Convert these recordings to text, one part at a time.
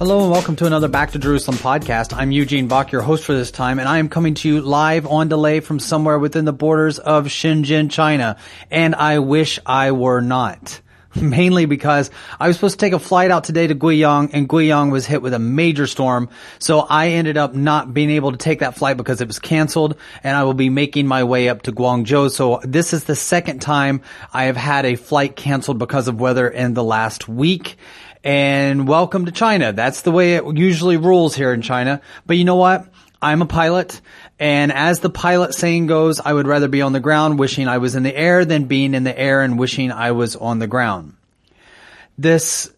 Hello and welcome to another Back to Jerusalem podcast. I'm Eugene Bach, your host for this time, and I am coming to you live on delay from somewhere within the borders of Shenzhen, China. And I wish I were not. Mainly because I was supposed to take a flight out today to Guiyang and Guiyang was hit with a major storm. So I ended up not being able to take that flight because it was canceled and I will be making my way up to Guangzhou. So this is the second time I have had a flight canceled because of weather in the last week and welcome to China. That's the way it usually rules here in China. But you know what? I'm a pilot, and as the pilot saying goes, I would rather be on the ground wishing I was in the air than being in the air and wishing I was on the ground. This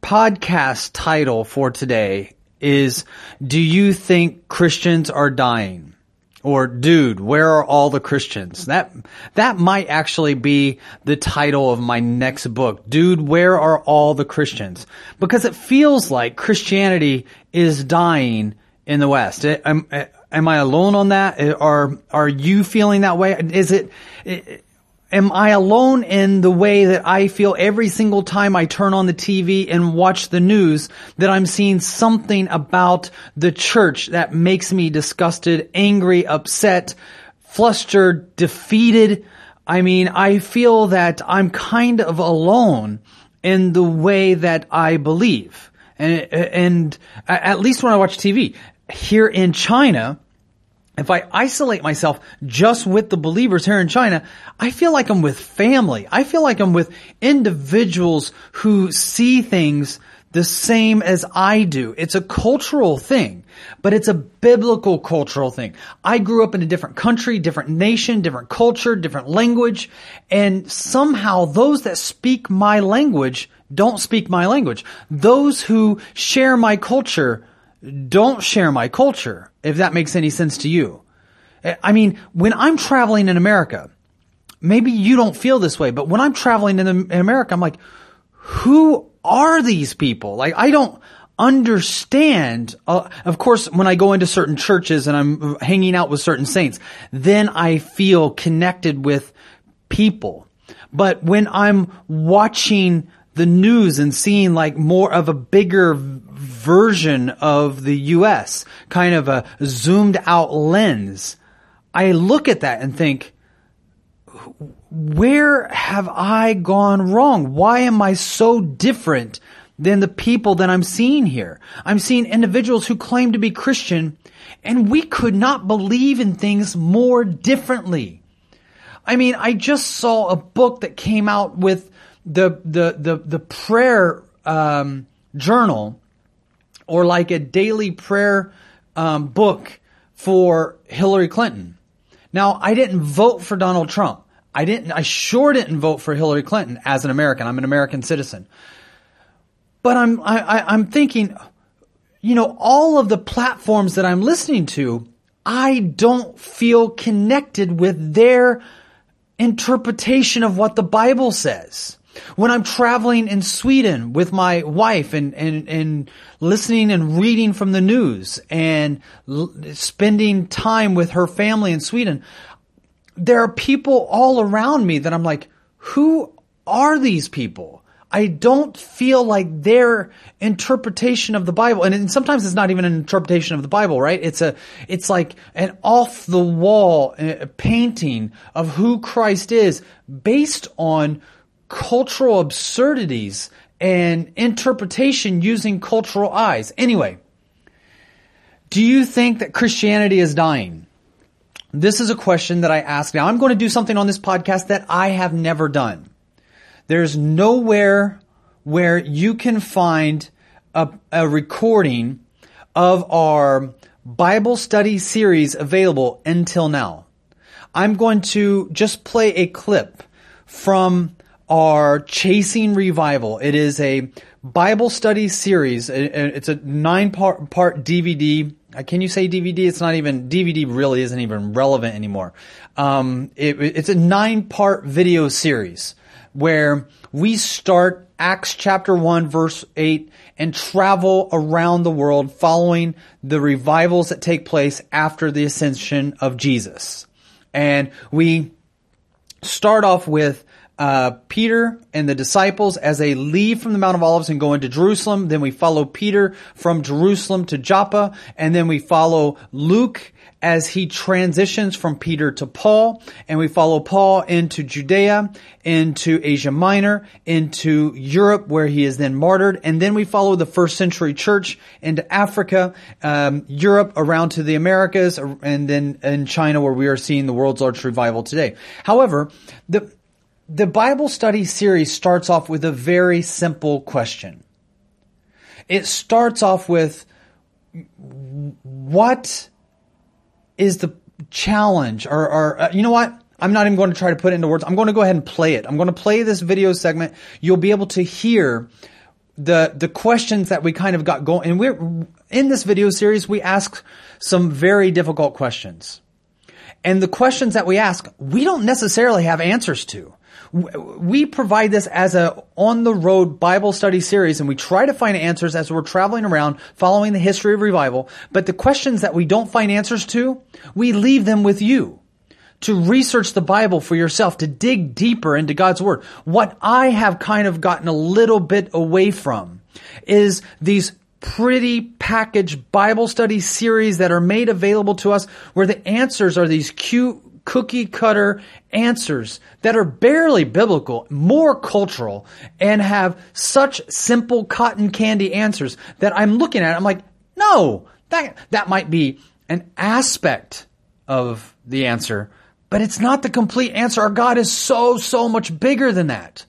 podcast title for today is Do you think Christians are dying? Or dude, where are all the Christians? That, that might actually be the title of my next book. Dude, where are all the Christians? Because it feels like Christianity is dying in the West. Am, am I alone on that? Are, are you feeling that way? Is it, am I alone in the way that I feel every single time I turn on the TV and watch the news that I'm seeing something about the church that makes me disgusted, angry, upset, flustered, defeated? I mean, I feel that I'm kind of alone in the way that I believe. And, and at least when I watch TV here in China, if I isolate myself just with the believers here in China, I feel like I'm with family. I feel like I'm with individuals who see things the same as I do. It's a cultural thing, but it's a biblical cultural thing. I grew up in a different country, different nation, different culture, different language, and somehow those that speak my language don't speak my language. Those who share my culture don't share my culture, if that makes any sense to you. I mean, when I'm traveling in America, maybe you don't feel this way, but when I'm traveling in, in America, I'm like, who are these people? Like, I don't understand. Uh, of course, when I go into certain churches and I'm hanging out with certain saints, then I feel connected with people. But when I'm watching the news and seeing like more of a bigger version of the US, kind of a zoomed out lens, I look at that and think, where have I gone wrong? Why am I so different than the people that I'm seeing here? I'm seeing individuals who claim to be Christian and we could not believe in things more differently. I mean, I just saw a book that came out with the, the, the, the prayer, um, journal or like a daily prayer, um, book for Hillary Clinton. Now, I didn't vote for Donald Trump. I didn't, I sure didn't vote for Hillary Clinton as an American. I'm an American citizen. But I'm, I, I, I'm thinking, you know, all of the platforms that I'm listening to, I don't feel connected with their interpretation of what the Bible says. When I'm traveling in Sweden with my wife and, and, and listening and reading from the news and l- spending time with her family in Sweden, there are people all around me that I'm like, who are these people? I don't feel like their interpretation of the Bible, and sometimes it's not even an interpretation of the Bible, right? It's a, it's like an off the wall uh, painting of who Christ is based on cultural absurdities and interpretation using cultural eyes. Anyway, do you think that Christianity is dying? This is a question that I ask now. I'm going to do something on this podcast that I have never done. There's nowhere where you can find a, a recording of our Bible study series available until now. I'm going to just play a clip from are Chasing Revival. It is a Bible study series. It's a nine part, part DVD. Uh, Can you say DVD? It's not even, DVD really isn't even relevant anymore. Um, it, it's a nine part video series where we start Acts chapter 1 verse 8 and travel around the world following the revivals that take place after the ascension of Jesus. And we start off with uh, Peter and the disciples as they leave from the Mount of Olives and go into Jerusalem. Then we follow Peter from Jerusalem to Joppa, and then we follow Luke as he transitions from Peter to Paul, and we follow Paul into Judea, into Asia Minor, into Europe where he is then martyred, and then we follow the first century church into Africa, um, Europe around to the Americas, and then in China where we are seeing the world's largest revival today. However, the the Bible study series starts off with a very simple question. It starts off with what is the challenge or, or uh, you know what? I'm not even going to try to put it into words. I'm going to go ahead and play it. I'm going to play this video segment. You'll be able to hear the the questions that we kind of got going. And we're in this video series. We ask some very difficult questions, and the questions that we ask, we don't necessarily have answers to. We provide this as a on the road Bible study series, and we try to find answers as we're traveling around, following the history of revival. But the questions that we don't find answers to, we leave them with you to research the Bible for yourself, to dig deeper into God's Word. What I have kind of gotten a little bit away from is these pretty packaged Bible study series that are made available to us where the answers are these cute cookie cutter answers that are barely biblical, more cultural, and have such simple cotton candy answers that I'm looking at. I'm like, no, that, that might be an aspect of the answer, but it's not the complete answer. Our God is so, so much bigger than that.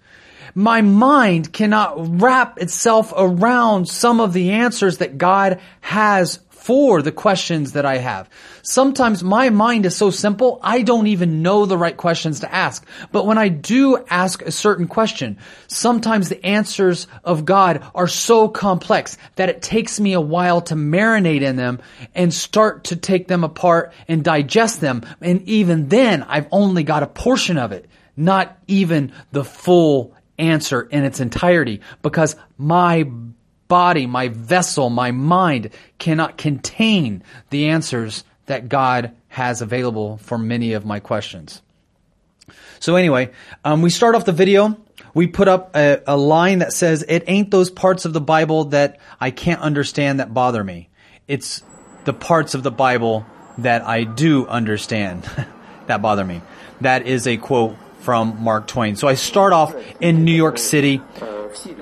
My mind cannot wrap itself around some of the answers that God has for the questions that I have. Sometimes my mind is so simple, I don't even know the right questions to ask. But when I do ask a certain question, sometimes the answers of God are so complex that it takes me a while to marinate in them and start to take them apart and digest them. And even then, I've only got a portion of it, not even the full answer in its entirety because my body, my vessel, my mind cannot contain the answers that God has available for many of my questions. So anyway, um, we start off the video. We put up a, a line that says, "It ain't those parts of the Bible that I can't understand that bother me. It's the parts of the Bible that I do understand that bother me." That is a quote from Mark Twain. So I start off in New York City,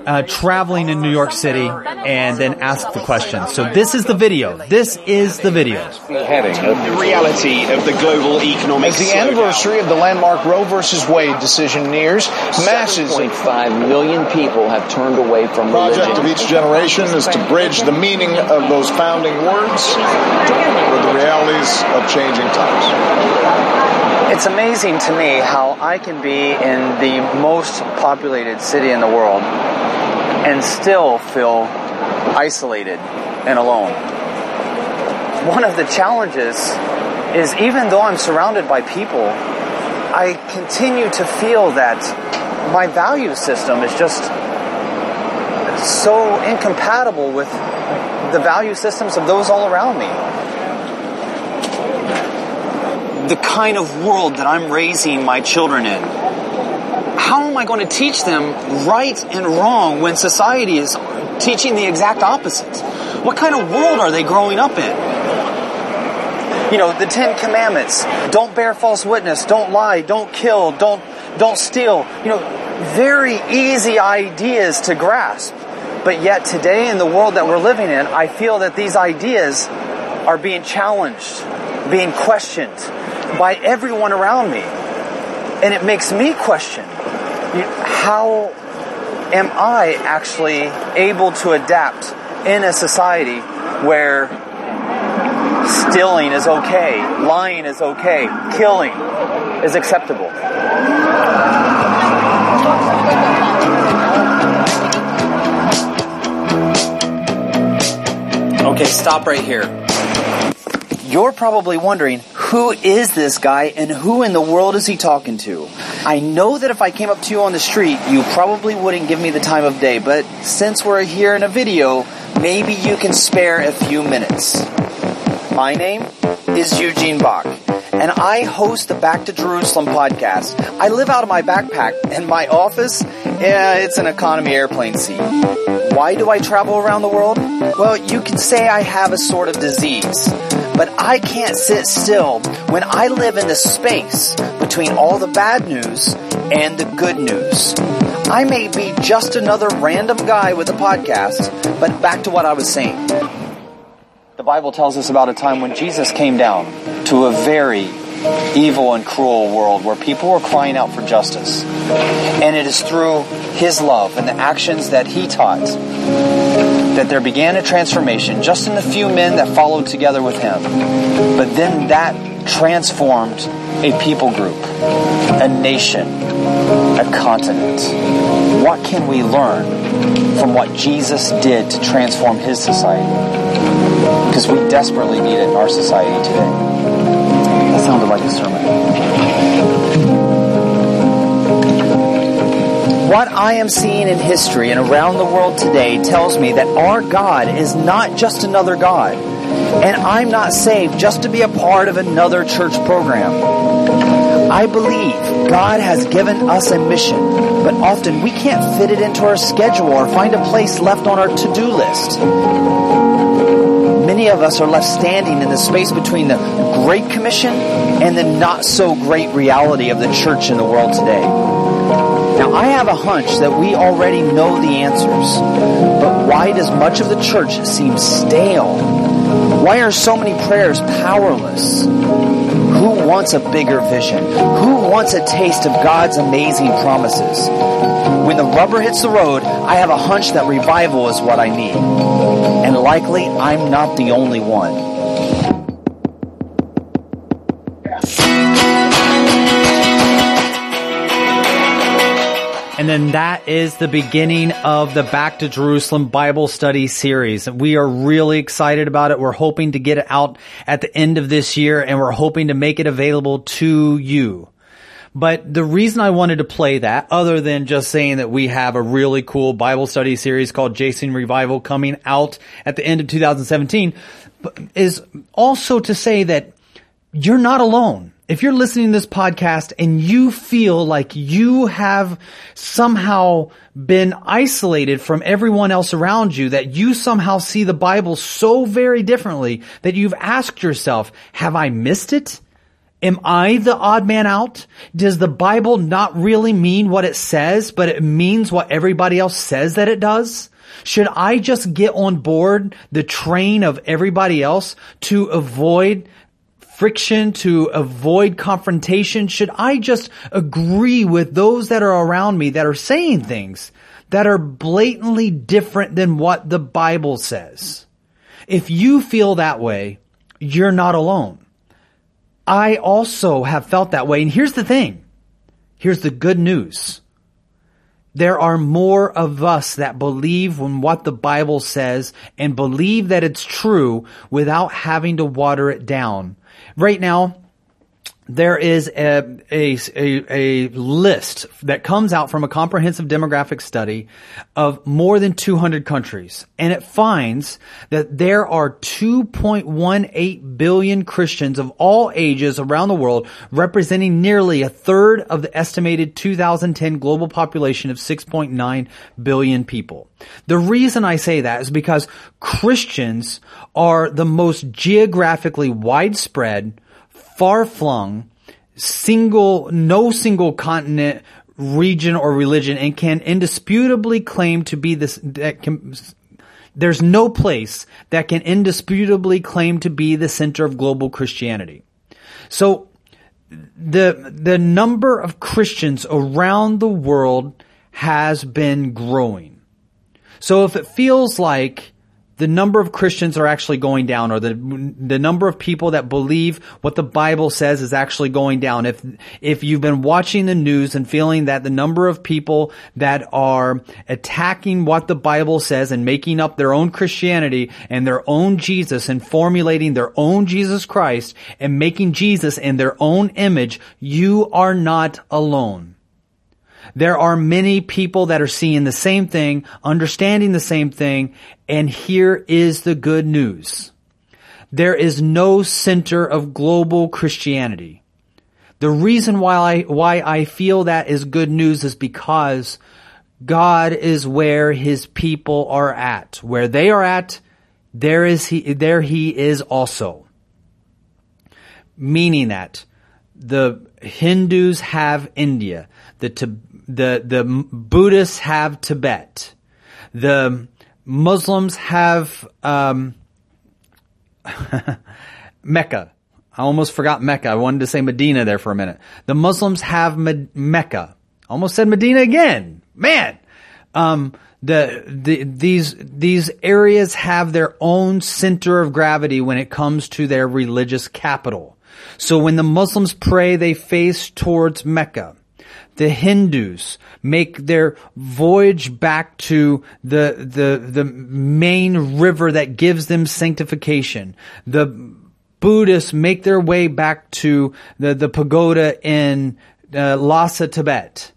uh, traveling in New York City, and then ask the question. So this is the video. This is the video. heading the reality of the global economic As the anniversary of the landmark Roe versus Wade decision nears, masses of 7.5 million people have turned away from the project of each generation is to bridge the meaning of those founding words with the realities of changing times. It's amazing to me how I can be in the most populated city in the world and still feel isolated and alone. One of the challenges is even though I'm surrounded by people, I continue to feel that my value system is just so incompatible with the value systems of those all around me the kind of world that I'm raising my children in. How am I going to teach them right and wrong when society is teaching the exact opposite? What kind of world are they growing up in? You know, the Ten Commandments, don't bear false witness, don't lie, don't kill, don't, don't steal. You know, very easy ideas to grasp. But yet today in the world that we're living in, I feel that these ideas are being challenged, being questioned by everyone around me. And it makes me question how am I actually able to adapt in a society where stealing is okay, lying is okay, killing is acceptable? Okay, stop right here. You're probably wondering, who is this guy and who in the world is he talking to? I know that if I came up to you on the street, you probably wouldn't give me the time of day, but since we're here in a video, maybe you can spare a few minutes. My name is Eugene Bach, and I host the Back to Jerusalem podcast. I live out of my backpack, and my office, yeah, it's an economy airplane seat. Why do I travel around the world? Well, you can say I have a sort of disease, but I can't sit still when I live in the space between all the bad news and the good news. I may be just another random guy with a podcast, but back to what I was saying. The Bible tells us about a time when Jesus came down to a very evil and cruel world where people were crying out for justice. And it is through His love and the actions that He taught that there began a transformation just in the few men that followed together with Him. But then that transformed a people group, a nation, a continent. What can we learn from what Jesus did to transform His society? Because we desperately need it in our society today. That sounded like a sermon. What I am seeing in history and around the world today tells me that our God is not just another God. And I'm not saved just to be a part of another church program. I believe God has given us a mission, but often we can't fit it into our schedule or find a place left on our to-do list many of us are left standing in the space between the Great Commission and the not so great reality of the church in the world today. Now, I have a hunch that we already know the answers, but why does much of the church seem stale? Why are so many prayers powerless? Who wants a bigger vision? Who wants a taste of God's amazing promises? When the rubber hits the road, I have a hunch that revival is what I need. And likely, I'm not the only one. And then that is the beginning of the Back to Jerusalem Bible study series. We are really excited about it. We're hoping to get it out at the end of this year and we're hoping to make it available to you. But the reason I wanted to play that, other than just saying that we have a really cool Bible study series called Chasing Revival coming out at the end of 2017, is also to say that you're not alone. If you're listening to this podcast and you feel like you have somehow been isolated from everyone else around you, that you somehow see the Bible so very differently that you've asked yourself, have I missed it? Am I the odd man out? Does the Bible not really mean what it says, but it means what everybody else says that it does? Should I just get on board the train of everybody else to avoid friction, to avoid confrontation? Should I just agree with those that are around me that are saying things that are blatantly different than what the Bible says? If you feel that way, you're not alone. I also have felt that way. And here's the thing. Here's the good news. There are more of us that believe in what the Bible says and believe that it's true without having to water it down. Right now, there is a, a, a, a, list that comes out from a comprehensive demographic study of more than 200 countries. And it finds that there are 2.18 billion Christians of all ages around the world, representing nearly a third of the estimated 2010 global population of 6.9 billion people. The reason I say that is because Christians are the most geographically widespread far flung, single, no single continent, region, or religion, and can indisputably claim to be this, that can, there's no place that can indisputably claim to be the center of global Christianity. So, the, the number of Christians around the world has been growing. So if it feels like the number of Christians are actually going down or the, the number of people that believe what the Bible says is actually going down. If, if you've been watching the news and feeling that the number of people that are attacking what the Bible says and making up their own Christianity and their own Jesus and formulating their own Jesus Christ and making Jesus in their own image, you are not alone. There are many people that are seeing the same thing, understanding the same thing, and here is the good news. There is no center of global Christianity. The reason why I, why I feel that is good news is because God is where his people are at. Where they are at, there is he, there he is also. Meaning that the Hindus have India, the the the Buddhists have Tibet, the Muslims have um, Mecca. I almost forgot Mecca. I wanted to say Medina there for a minute. The Muslims have Me- Mecca. Almost said Medina again. Man, um, the, the these these areas have their own center of gravity when it comes to their religious capital. So when the Muslims pray, they face towards Mecca the Hindus make their voyage back to the, the, the main river that gives them sanctification. The Buddhists make their way back to the, the pagoda in uh, Lhasa, Tibet.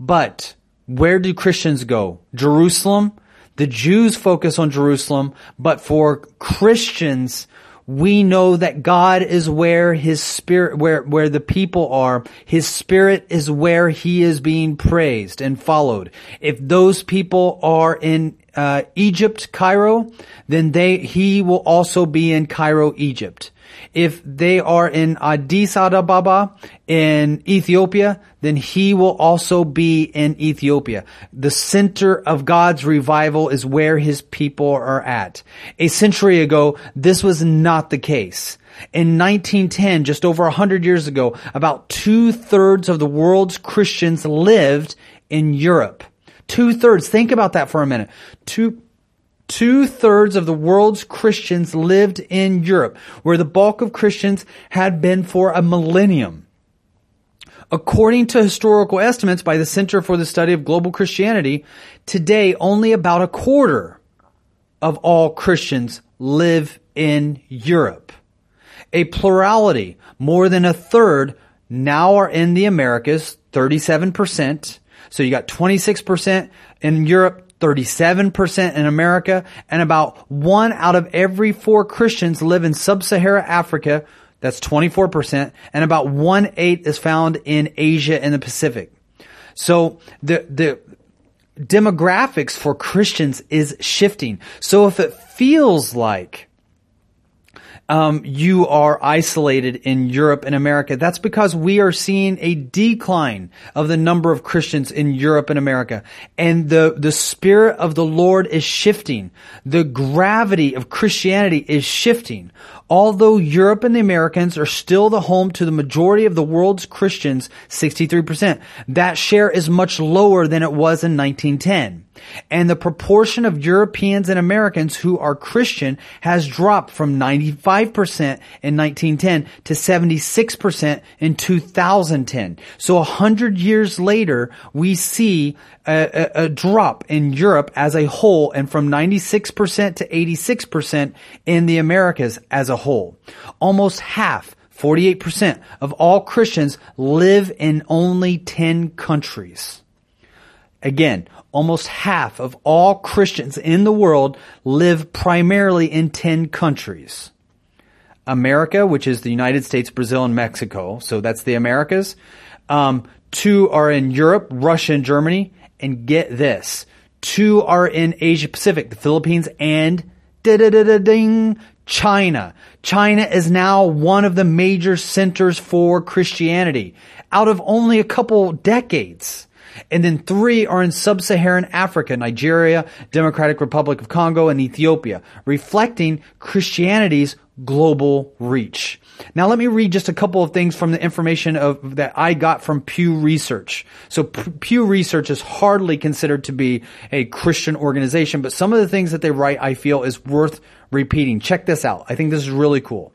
But where do Christians go? Jerusalem? The Jews focus on Jerusalem, but for Christians, we know that God is where his spirit, where, where the people are. His spirit is where he is being praised and followed. If those people are in uh, Egypt, Cairo, then they, he will also be in Cairo, Egypt. If they are in Addis Ababa in Ethiopia, then he will also be in Ethiopia. The center of God's revival is where his people are at. A century ago, this was not the case. In 1910, just over 100 years ago, about two thirds of the world's Christians lived in Europe. Two thirds. Think about that for a minute. Two Two thirds of the world's Christians lived in Europe, where the bulk of Christians had been for a millennium. According to historical estimates by the Center for the Study of Global Christianity, today only about a quarter of all Christians live in Europe. A plurality, more than a third, now are in the Americas, 37%. So you got 26% in Europe, 37% in America, and about one out of every four Christians live in sub-Sahara Africa. That's 24%, and about one eighth is found in Asia and the Pacific. So the, the demographics for Christians is shifting. So if it feels like um, you are isolated in Europe and America. That's because we are seeing a decline of the number of Christians in Europe and America. And the, the spirit of the Lord is shifting. The gravity of Christianity is shifting. Although Europe and the Americans are still the home to the majority of the world's Christians, 63%, that share is much lower than it was in 1910. And the proportion of Europeans and Americans who are Christian has dropped from 95% in 1910 to 76% in 2010. So a hundred years later, we see a, a, a, drop in Europe as a whole and from 96% to 86% in the Americas as a whole. Almost half 48% of all Christians live in only 10 countries. Again, almost half of all Christians in the world live primarily in 10 countries. America, which is the United States, Brazil, and Mexico. So that's the Americas. Um, two are in Europe, Russia and Germany. And get this. Two are in Asia Pacific, the Philippines and ding China. China is now one of the major centers for Christianity out of only a couple decades. And then three are in sub-Saharan Africa, Nigeria, Democratic Republic of Congo, and Ethiopia, reflecting Christianity's global reach. Now let me read just a couple of things from the information of, that I got from Pew Research. So Pew Research is hardly considered to be a Christian organization, but some of the things that they write I feel is worth repeating. Check this out. I think this is really cool.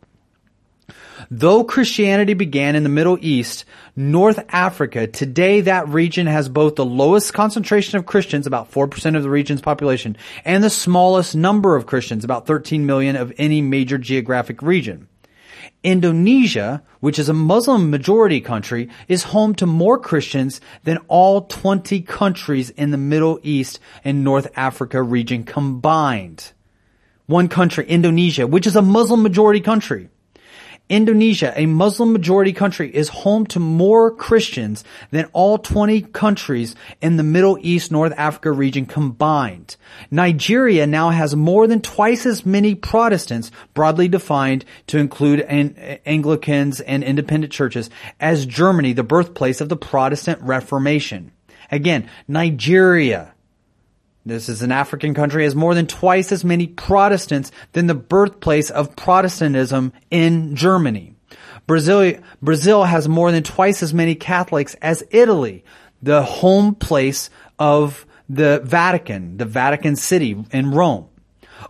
Though Christianity began in the Middle East, North Africa, today that region has both the lowest concentration of Christians, about 4% of the region's population, and the smallest number of Christians, about 13 million of any major geographic region. Indonesia, which is a Muslim majority country, is home to more Christians than all 20 countries in the Middle East and North Africa region combined. One country, Indonesia, which is a Muslim majority country. Indonesia, a Muslim majority country, is home to more Christians than all 20 countries in the Middle East North Africa region combined. Nigeria now has more than twice as many Protestants, broadly defined to include Anglicans and independent churches, as Germany, the birthplace of the Protestant Reformation. Again, Nigeria, this is an African country, has more than twice as many Protestants than the birthplace of Protestantism in Germany. Brazil, Brazil has more than twice as many Catholics as Italy, the home place of the Vatican, the Vatican City in Rome.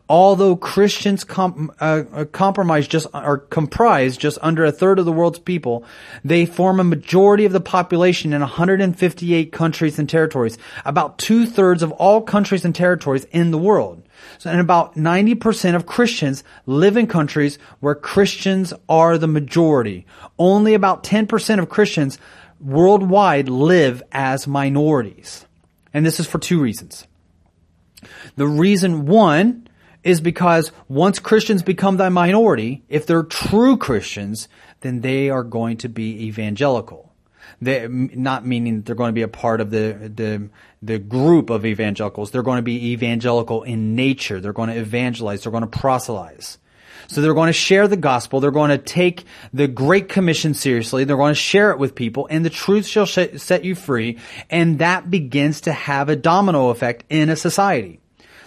Although Christians com- uh, uh, compromise just or comprise just under a third of the world's people, they form a majority of the population in 158 countries and territories, about two thirds of all countries and territories in the world. So, and about 90% of Christians live in countries where Christians are the majority. Only about 10% of Christians worldwide live as minorities. And this is for two reasons. The reason one is because once Christians become the minority, if they're true Christians, then they are going to be evangelical. They, not meaning they're going to be a part of the, the, the group of evangelicals. They're going to be evangelical in nature. They're going to evangelize. They're going to proselytize. So they're going to share the gospel. They're going to take the Great Commission seriously. They're going to share it with people and the truth shall set you free. And that begins to have a domino effect in a society.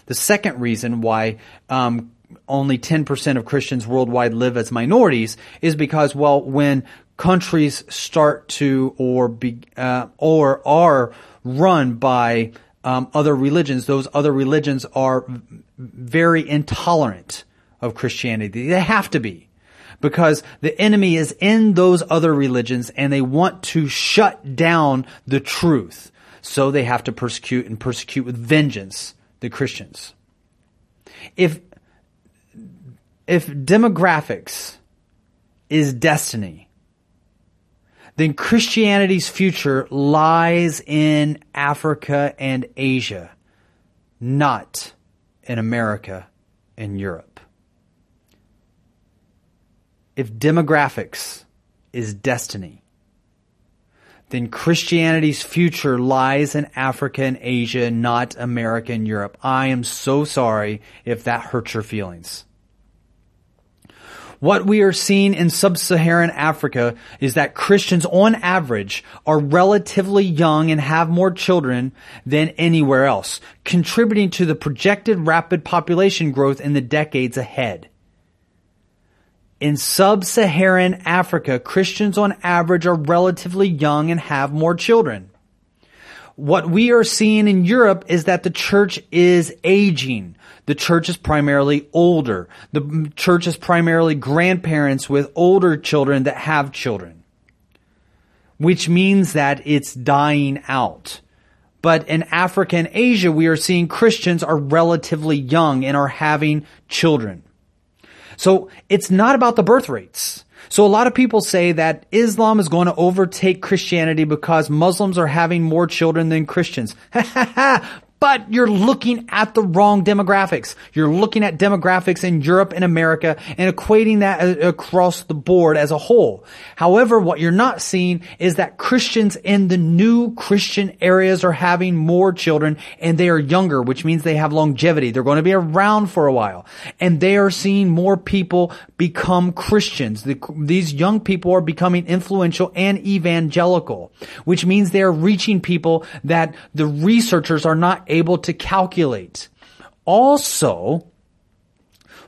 The second reason why um, only 10% of Christians worldwide live as minorities is because, well, when countries start to or be uh, or are run by um, other religions, those other religions are very intolerant of Christianity. They have to be because the enemy is in those other religions and they want to shut down the truth. So they have to persecute and persecute with vengeance the Christians. If, if demographics is destiny, then Christianity's future lies in Africa and Asia, not in America and Europe. If demographics is destiny, then Christianity's future lies in Africa and Asia, not America and Europe. I am so sorry if that hurts your feelings. What we are seeing in sub-Saharan Africa is that Christians on average are relatively young and have more children than anywhere else, contributing to the projected rapid population growth in the decades ahead. In sub-Saharan Africa, Christians on average are relatively young and have more children. What we are seeing in Europe is that the church is aging. The church is primarily older. The church is primarily grandparents with older children that have children. Which means that it's dying out. But in Africa and Asia, we are seeing Christians are relatively young and are having children. So it's not about the birth rates. So a lot of people say that Islam is going to overtake Christianity because Muslims are having more children than Christians. but you're looking at the wrong demographics. You're looking at demographics in Europe and America and equating that uh, across the board as a whole. However, what you're not seeing is that Christians in the new Christian areas are having more children and they are younger, which means they have longevity. They're going to be around for a while and they are seeing more people become Christians. The, these young people are becoming influential and evangelical, which means they are reaching people that the researchers are not able to calculate. Also,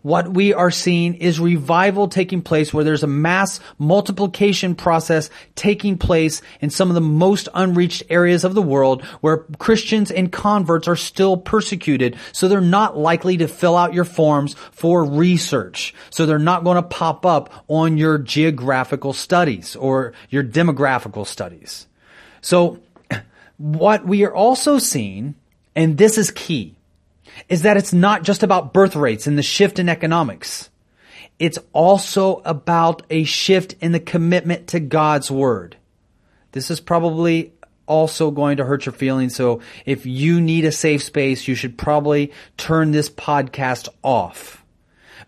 what we are seeing is revival taking place where there's a mass multiplication process taking place in some of the most unreached areas of the world where Christians and converts are still persecuted. So they're not likely to fill out your forms for research. So they're not going to pop up on your geographical studies or your demographical studies. So what we are also seeing, and this is key, is that it's not just about birth rates and the shift in economics. It's also about a shift in the commitment to God's word. This is probably also going to hurt your feelings. So if you need a safe space, you should probably turn this podcast off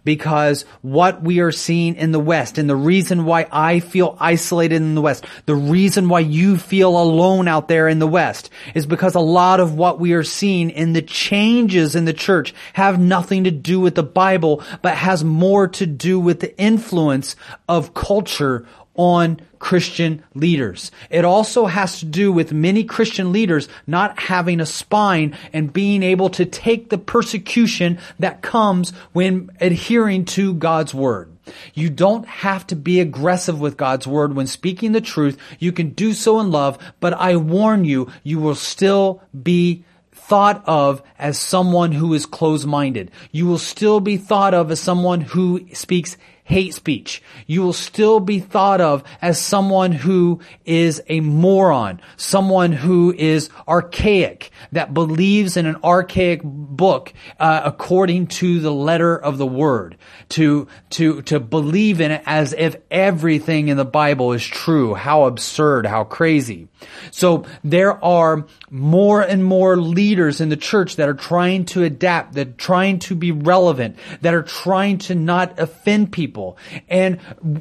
because what we are seeing in the West and the reason why I feel isolated in the West, the reason why you feel alone out there in the West is because a lot of what we are seeing in the changes in the church have nothing to do with the Bible, but has more to do with the influence of culture on Christian leaders. It also has to do with many Christian leaders not having a spine and being able to take the persecution that comes when adhering to God's word. You don't have to be aggressive with God's word when speaking the truth. You can do so in love, but I warn you, you will still be thought of as someone who is closed-minded. You will still be thought of as someone who speaks hate speech. You will still be thought of as someone who is a moron, someone who is archaic, that believes in an archaic book uh, according to the letter of the word, to to to believe in it as if everything in the Bible is true. How absurd! How crazy! So there are more and more leaders in the church that are trying to adapt, that are trying to be relevant, that are trying to not offend people. And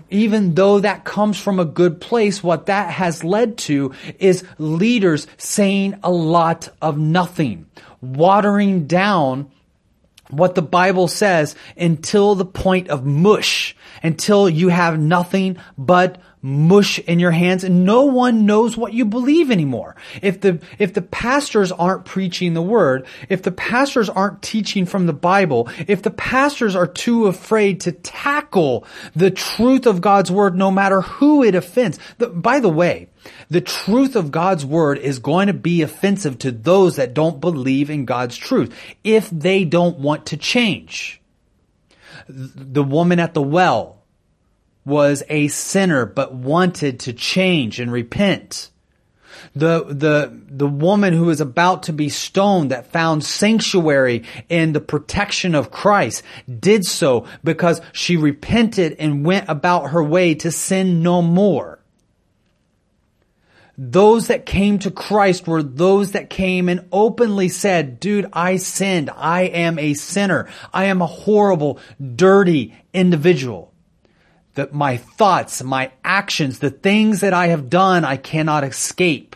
even though that comes from a good place, what that has led to is leaders saying a lot of nothing, watering down what the Bible says until the point of mush, until you have nothing but mush in your hands and no one knows what you believe anymore. If the, if the pastors aren't preaching the word, if the pastors aren't teaching from the Bible, if the pastors are too afraid to tackle the truth of God's word no matter who it offends. The, by the way, the truth of God's word is going to be offensive to those that don't believe in God's truth if they don't want to change. The woman at the well, was a sinner but wanted to change and repent. The, the, the woman who was about to be stoned that found sanctuary in the protection of Christ did so because she repented and went about her way to sin no more. Those that came to Christ were those that came and openly said, dude, I sinned. I am a sinner. I am a horrible, dirty individual that my thoughts, my actions, the things that I have done, I cannot escape.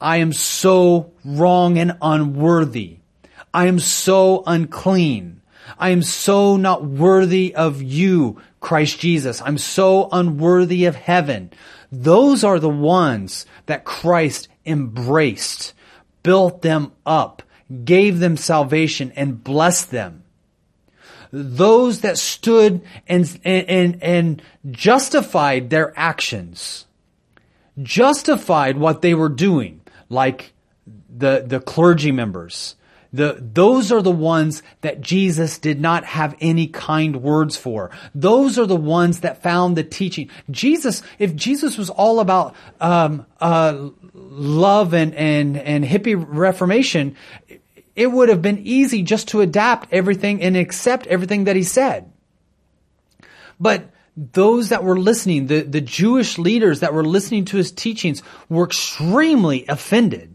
I am so wrong and unworthy. I am so unclean. I am so not worthy of you, Christ Jesus. I'm so unworthy of heaven. Those are the ones that Christ embraced, built them up, gave them salvation, and blessed them those that stood and, and, and justified their actions, justified what they were doing, like the, the clergy members. The, those are the ones that Jesus did not have any kind words for. Those are the ones that found the teaching. Jesus, if Jesus was all about um, uh, love and, and, and hippie reformation, it would have been easy just to adapt everything and accept everything that he said. But those that were listening, the, the Jewish leaders that were listening to his teachings were extremely offended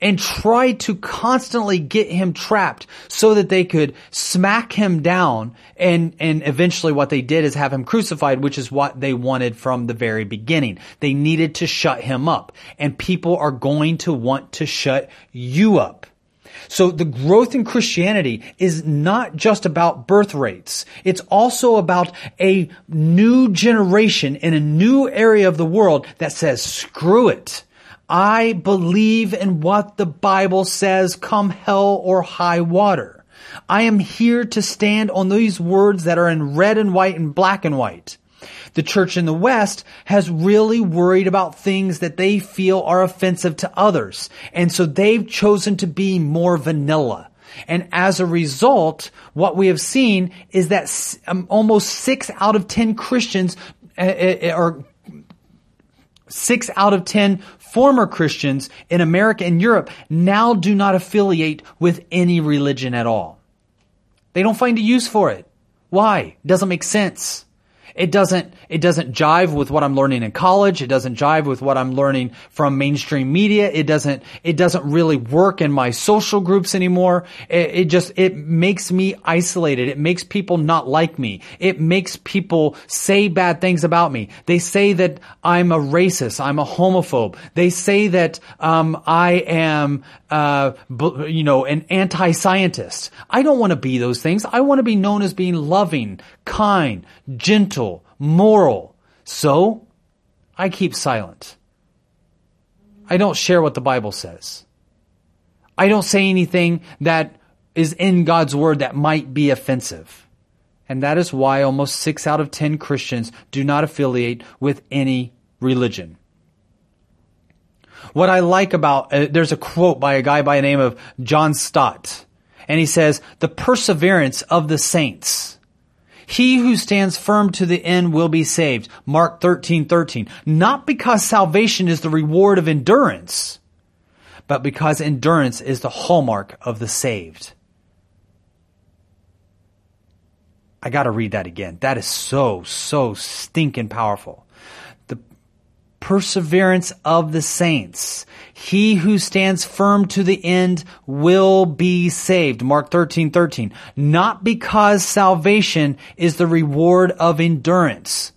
and tried to constantly get him trapped so that they could smack him down and, and eventually what they did is have him crucified, which is what they wanted from the very beginning. They needed to shut him up and people are going to want to shut you up. So the growth in Christianity is not just about birth rates. It's also about a new generation in a new area of the world that says, screw it. I believe in what the Bible says come hell or high water. I am here to stand on these words that are in red and white and black and white. The church in the West has really worried about things that they feel are offensive to others. And so they've chosen to be more vanilla. And as a result, what we have seen is that um, almost six out of ten Christians, uh, uh, or six out of ten former Christians in America and Europe now do not affiliate with any religion at all. They don't find a use for it. Why? Doesn't make sense. It doesn't, it doesn't jive with what I'm learning in college. It doesn't jive with what I'm learning from mainstream media. It doesn't, it doesn't really work in my social groups anymore. It, it just, it makes me isolated. It makes people not like me. It makes people say bad things about me. They say that I'm a racist. I'm a homophobe. They say that, um, I am, uh, you know, an anti-scientist. I don't want to be those things. I want to be known as being loving, kind, gentle, moral. So, I keep silent. I don't share what the Bible says. I don't say anything that is in God's word that might be offensive. And that is why almost six out of ten Christians do not affiliate with any religion. What I like about, uh, there's a quote by a guy by the name of John Stott. And he says, the perseverance of the saints. He who stands firm to the end will be saved. Mark 13, 13. Not because salvation is the reward of endurance, but because endurance is the hallmark of the saved. I gotta read that again. That is so, so stinking powerful perseverance of the saints. He who stands firm to the end will be saved. Mark 13, 13. Not because salvation is the reward of endurance.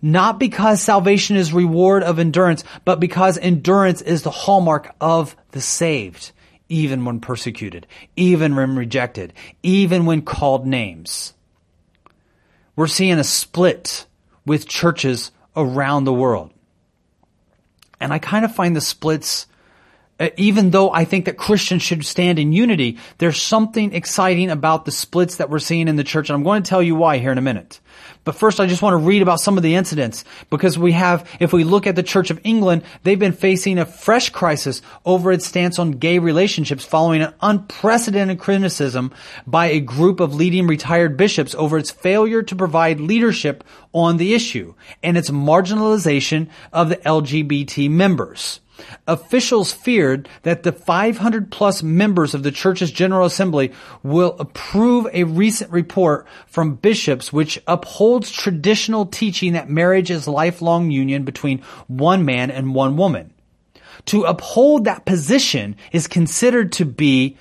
Not because salvation is reward of endurance, but because endurance is the hallmark of the saved, even when persecuted, even when rejected, even when called names. We're seeing a split with churches around the world. And I kind of find the splits, Uh, even though I think that Christians should stand in unity, there's something exciting about the splits that we're seeing in the church. And I'm going to tell you why here in a minute. But first, I just want to read about some of the incidents because we have, if we look at the Church of England, they've been facing a fresh crisis over its stance on gay relationships following an unprecedented criticism by a group of leading retired bishops over its failure to provide leadership on the issue and its marginalization of the LGBT members. Officials feared that the 500 plus members of the church's General Assembly will approve a recent report from bishops which upholds traditional teaching that marriage is lifelong union between one man and one woman. To uphold that position is considered to be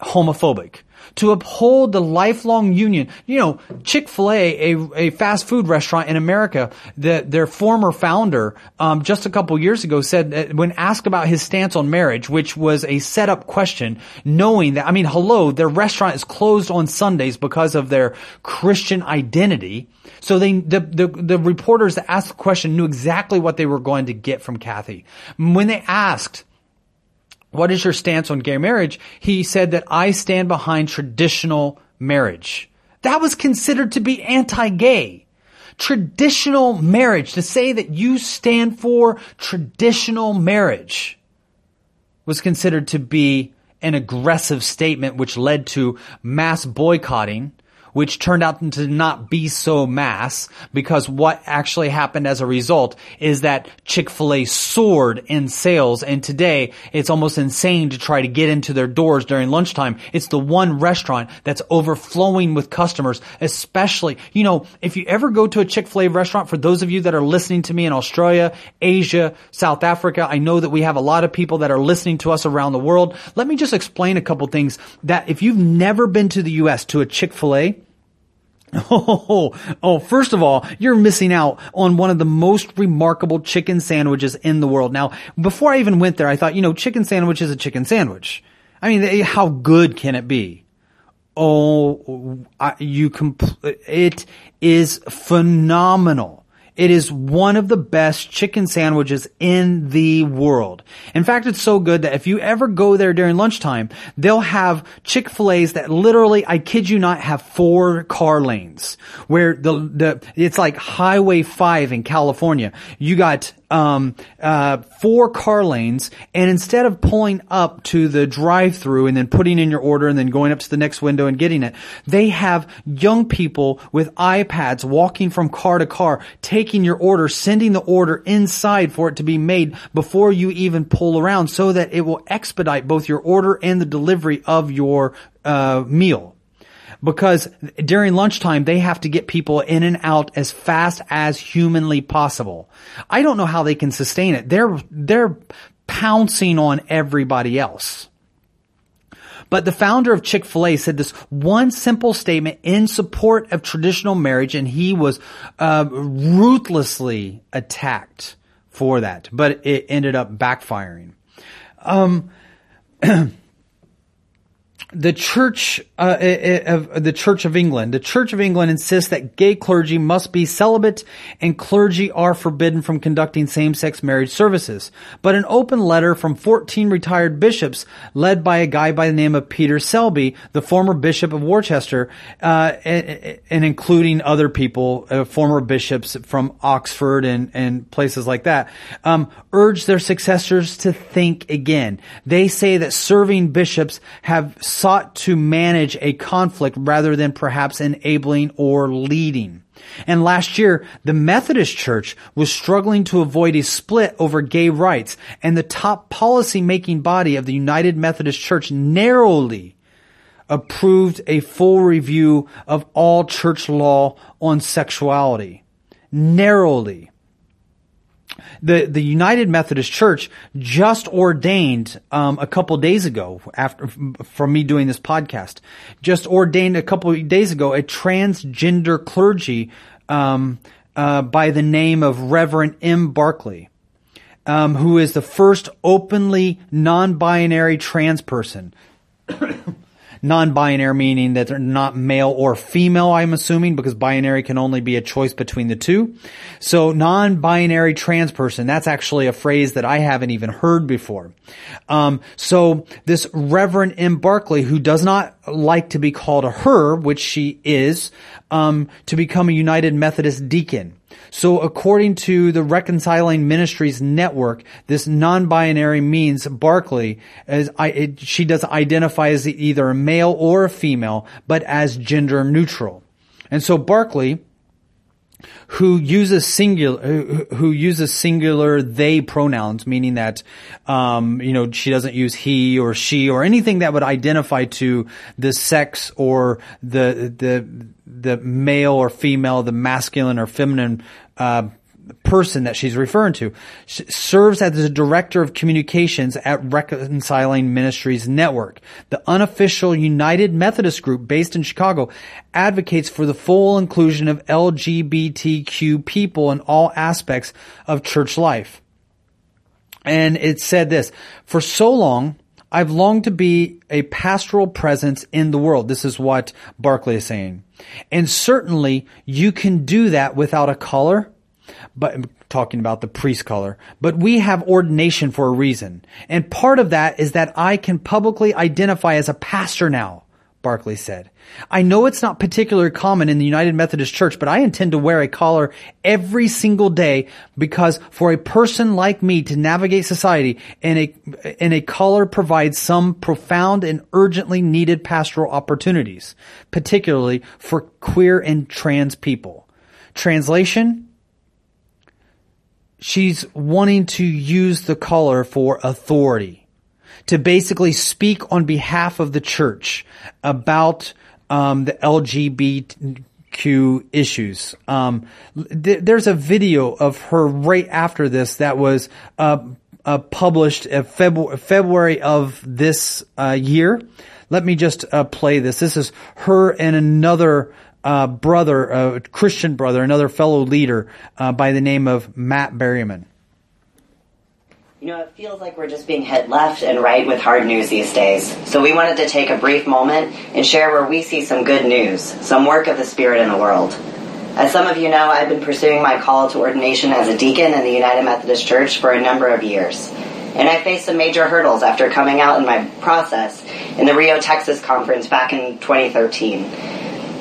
homophobic to uphold the lifelong union. You know, Chick-fil-A, a, a fast food restaurant in America, the, their former founder, um, just a couple years ago said that when asked about his stance on marriage, which was a setup question, knowing that, I mean, hello, their restaurant is closed on Sundays because of their Christian identity. So they, the, the, the reporters that asked the question knew exactly what they were going to get from Cathy. When they asked, what is your stance on gay marriage? He said that I stand behind traditional marriage. That was considered to be anti-gay. Traditional marriage, to say that you stand for traditional marriage was considered to be an aggressive statement which led to mass boycotting, which turned out to not be so mass because what actually happened as a result is that Chick-fil-A soared in sales and today it's almost insane to try to get into their doors during lunchtime. It's the one restaurant that's overflowing with customers, especially, you know, if you ever go to a Chick-fil-A restaurant, for those of you that are listening to me in Australia, Asia, South Africa, I know that we have a lot of people that are listening to us around the world. Let me just explain a couple things that if you've never been to the U.S. to a Chick-fil-A, Oh, oh, first of all, you're missing out on one of the most remarkable chicken sandwiches in the world. Now, before I even went there, I thought, you know, chicken sandwich is a chicken sandwich. I mean, eh, how good can it be? Oh, you compl- it is phenomenal. It is one of the best chicken sandwiches in the world. In fact, it's so good that if you ever go there during lunchtime, they'll have Chick-fil-A's that literally, I kid you not, have four car lanes where the, the, it's like Highway 5 in California. You got um, uh, four car lanes, and instead of pulling up to the drive-through and then putting in your order and then going up to the next window and getting it, they have young people with iPads walking from car to car, taking your order, sending the order inside for it to be made before you even pull around, so that it will expedite both your order and the delivery of your uh, meal because during lunchtime they have to get people in and out as fast as humanly possible. I don't know how they can sustain it. They're, they're pouncing on everybody else. But the founder of Chick-fil-A said this one simple statement in support of traditional marriage and he was uh, ruthlessly attacked for that. But it ended up backfiring. Um, the Church uh, of the Church of England, the Church of England insists that gay clergy must be celibate and clergy are forbidden from conducting same-sex marriage services. But an open letter from 14 retired bishops, led by a guy by the name of Peter Selby, the former bishop of Worcester, uh, and, and, including other people, uh, former bishops from Oxford and and places like that, um, urge their successors to think again. They say that serving bishops have sought to manage a conflict rather than perhaps enabling or leading. And last year, the Methodist Church was struggling to avoid a split over gay rights, and the top policy making body of the United Methodist Church narrowly approved a full review of all church law on sexuality. Narrowly the the United Methodist Church just ordained um, a couple days ago after from me doing this podcast, just ordained a couple days ago a transgender clergy um, uh, by the name of Reverend M. Barclay. Um, who is the first openly non-binary trans person non-binary meaning that they're not male or female, I'm assuming, because binary can only be a choice between the two. So non-binary trans person, that's actually a phrase that I haven't even heard before. Um, so this Reverend M. Barclay, who does not like to be called a her, which she is, um, to become a United Methodist deacon. So according to the Reconciling Ministries Network, this non-binary means Barclay as I, it, she does identify as either a male or a female, but as gender neutral. And so Barclay, who uses singular who uses singular they pronouns, meaning that um, you know she doesn't use he or she or anything that would identify to the sex or the the the male or female, the masculine or feminine uh, person that she's referring to she serves as the director of communications at Reconciling Ministries Network. The unofficial United Methodist group based in Chicago advocates for the full inclusion of LGBTQ people in all aspects of church life. And it said this, for so long, I've longed to be a pastoral presence in the world. This is what Barclay is saying. And certainly you can do that without a color, but talking about the priest color, but we have ordination for a reason. And part of that is that I can publicly identify as a pastor now. Barclay said. I know it's not particularly common in the United Methodist Church, but I intend to wear a collar every single day because for a person like me to navigate society and a, and a collar provides some profound and urgently needed pastoral opportunities, particularly for queer and trans people. Translation? She's wanting to use the collar for authority to basically speak on behalf of the church about um, the LGBTQ issues. Um, th- there's a video of her right after this that was uh, uh, published February, February of this uh, year. Let me just uh, play this. This is her and another uh, brother, a Christian brother, another fellow leader uh, by the name of Matt Berryman. You know, it feels like we're just being hit left and right with hard news these days. So we wanted to take a brief moment and share where we see some good news, some work of the Spirit in the world. As some of you know, I've been pursuing my call to ordination as a deacon in the United Methodist Church for a number of years. And I faced some major hurdles after coming out in my process in the Rio, Texas conference back in 2013.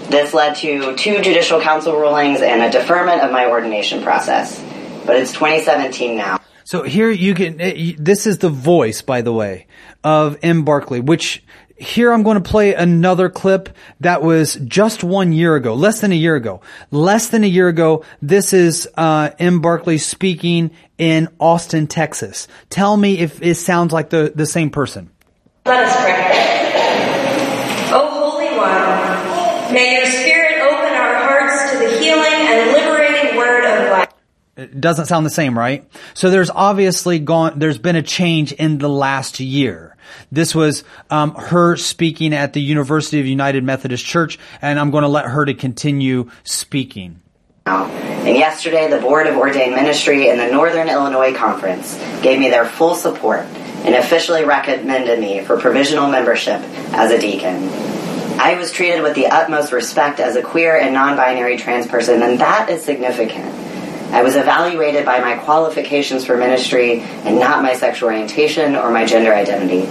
This led to two judicial council rulings and a deferment of my ordination process. But it's 2017 now. So here you can, this is the voice, by the way, of M. Barclay, which here I'm going to play another clip that was just one year ago, less than a year ago. Less than a year ago, this is uh, M. Barclay speaking in Austin, Texas. Tell me if it sounds like the, the same person. Let us pray. O Holy One, may your Spirit open our hearts to the healing and liberating word of life. It doesn't sound the same, right? So there's obviously gone, there's been a change in the last year. This was um, her speaking at the University of United Methodist Church, and I'm going to let her to continue speaking. And yesterday, the Board of Ordained Ministry in the Northern Illinois Conference gave me their full support and officially recommended me for provisional membership as a deacon. I was treated with the utmost respect as a queer and non-binary trans person, and that is significant. I was evaluated by my qualifications for ministry and not my sexual orientation or my gender identity.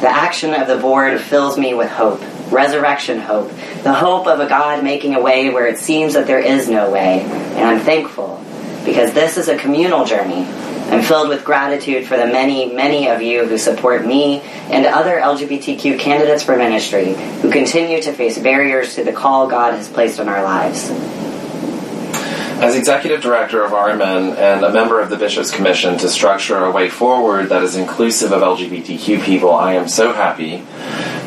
The action of the board fills me with hope, resurrection hope, the hope of a God making a way where it seems that there is no way. And I'm thankful because this is a communal journey. I'm filled with gratitude for the many, many of you who support me and other LGBTQ candidates for ministry who continue to face barriers to the call God has placed on our lives. As executive director of RMN and a member of the Bishop's Commission to structure a way forward that is inclusive of LGBTQ people, I am so happy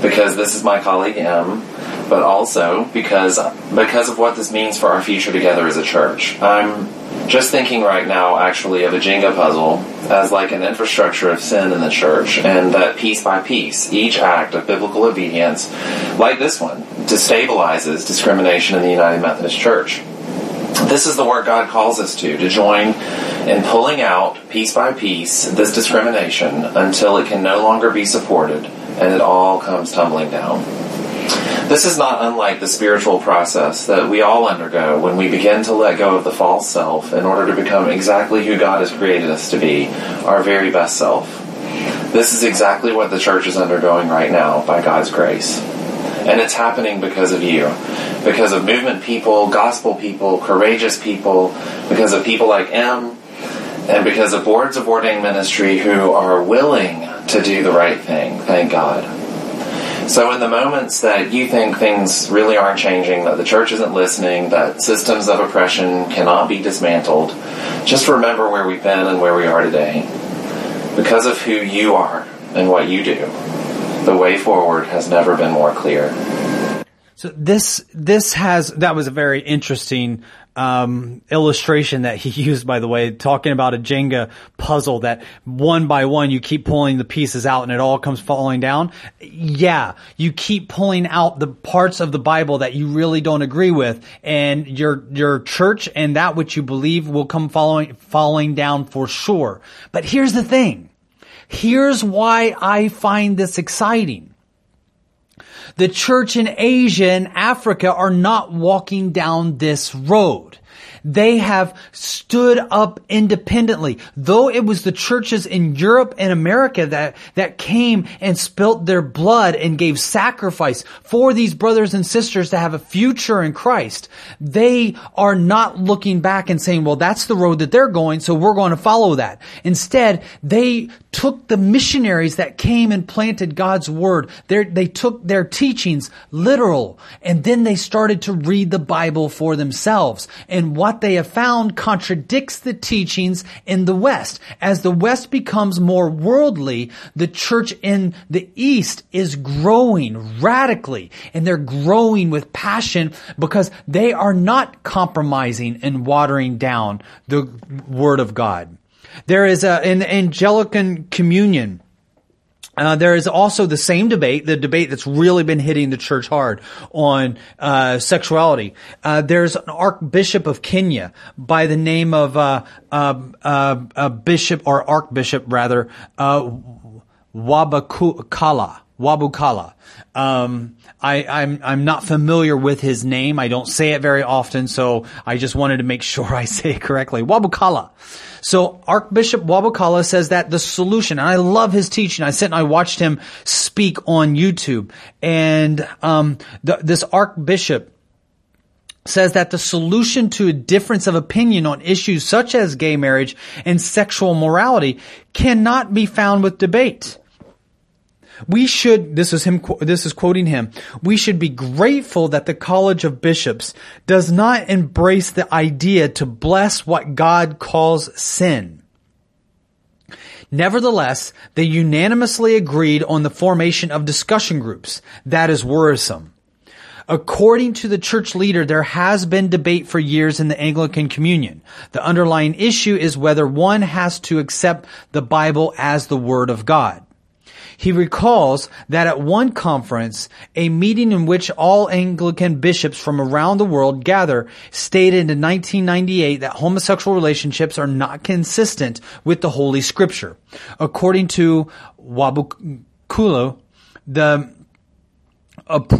because this is my colleague M, but also because because of what this means for our future together as a church. I'm just thinking right now actually of a Jenga puzzle as like an infrastructure of sin in the church and that piece by piece each act of biblical obedience like this one destabilizes discrimination in the United Methodist Church. This is the work God calls us to, to join in pulling out piece by piece this discrimination until it can no longer be supported and it all comes tumbling down. This is not unlike the spiritual process that we all undergo when we begin to let go of the false self in order to become exactly who God has created us to be, our very best self. This is exactly what the church is undergoing right now by God's grace. And it's happening because of you. Because of movement people, gospel people, courageous people, because of people like M, and because of boards of ordained ministry who are willing to do the right thing. Thank God. So, in the moments that you think things really aren't changing, that the church isn't listening, that systems of oppression cannot be dismantled, just remember where we've been and where we are today. Because of who you are and what you do, the way forward has never been more clear. So this this has that was a very interesting um, illustration that he used, by the way, talking about a Jenga puzzle that one by one you keep pulling the pieces out and it all comes falling down. Yeah, you keep pulling out the parts of the Bible that you really don't agree with, and your your church and that which you believe will come following falling down for sure. But here's the thing. Here's why I find this exciting. The church in Asia and Africa are not walking down this road. They have stood up independently. Though it was the churches in Europe and America that, that came and spilt their blood and gave sacrifice for these brothers and sisters to have a future in Christ, they are not looking back and saying, well, that's the road that they're going, so we're going to follow that. Instead, they took the missionaries that came and planted God's word. They're, they took their teachings literal and then they started to read the Bible for themselves. And what they have found contradicts the teachings in the West. As the West becomes more worldly, the church in the East is growing radically and they're growing with passion because they are not compromising and watering down the word of God. There is a, an Anglican communion. Uh, there is also the same debate, the debate that's really been hitting the church hard on uh, sexuality. Uh, there's an Archbishop of Kenya by the name of uh, uh, uh, Bishop or Archbishop rather Wabukala. Wabukala. Um, I, I'm I'm not familiar with his name. I don't say it very often, so I just wanted to make sure I say it correctly. Wabukala. So Archbishop Wabukala says that the solution, and I love his teaching. I sat and I watched him speak on YouTube, and um, the, this Archbishop says that the solution to a difference of opinion on issues such as gay marriage and sexual morality cannot be found with debate. We should, this is him, this is quoting him, we should be grateful that the College of Bishops does not embrace the idea to bless what God calls sin. Nevertheless, they unanimously agreed on the formation of discussion groups. That is worrisome. According to the church leader, there has been debate for years in the Anglican Communion. The underlying issue is whether one has to accept the Bible as the Word of God. He recalls that at one conference, a meeting in which all Anglican bishops from around the world gather stated in 1998 that homosexual relationships are not consistent with the Holy Scripture. According to Wabukala, the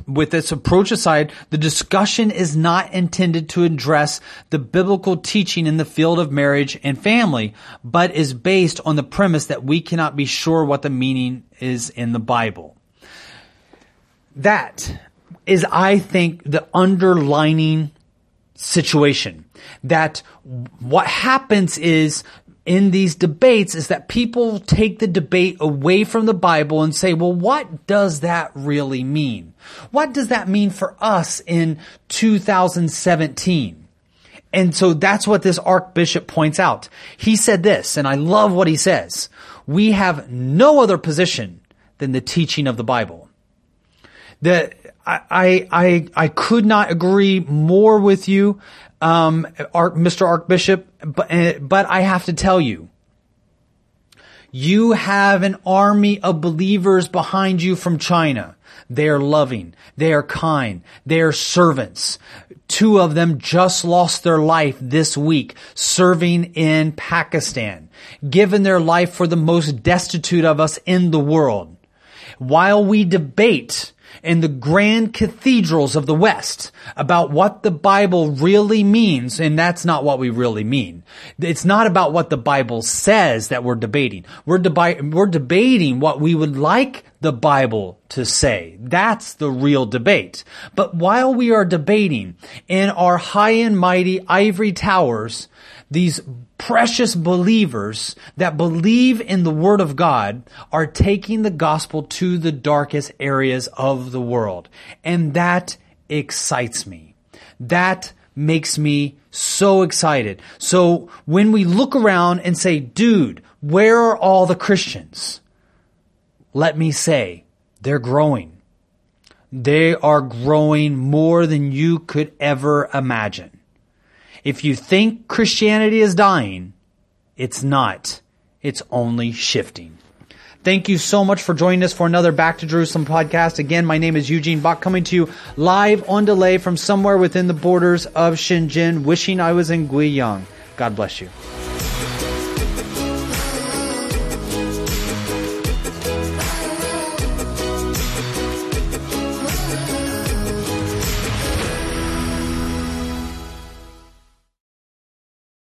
with this approach aside, the discussion is not intended to address the biblical teaching in the field of marriage and family, but is based on the premise that we cannot be sure what the meaning is in the Bible. That is, I think, the underlining situation. That what happens is in these debates is that people take the debate away from the Bible and say, well, what does that really mean? What does that mean for us in 2017? And so that's what this archbishop points out. He said this, and I love what he says. We have no other position than the teaching of the Bible. The, I, I, I could not agree more with you um, Mr. Archbishop, but, uh, but I have to tell you, you have an army of believers behind you from China. They are loving. They are kind. They are servants. Two of them just lost their life this week serving in Pakistan, given their life for the most destitute of us in the world. While we debate in the grand cathedrals of the West about what the Bible really means, and that's not what we really mean. It's not about what the Bible says that we're debating. We're, debi- we're debating what we would like the Bible to say. That's the real debate. But while we are debating in our high and mighty ivory towers, these precious believers that believe in the Word of God are taking the gospel to the darkest areas of the world. And that excites me. That makes me so excited. So when we look around and say, dude, where are all the Christians? Let me say, they're growing. They are growing more than you could ever imagine. If you think Christianity is dying, it's not. It's only shifting. Thank you so much for joining us for another Back to Jerusalem podcast. Again, my name is Eugene Bach coming to you live on delay from somewhere within the borders of Shenzhen, wishing I was in Guiyang. God bless you.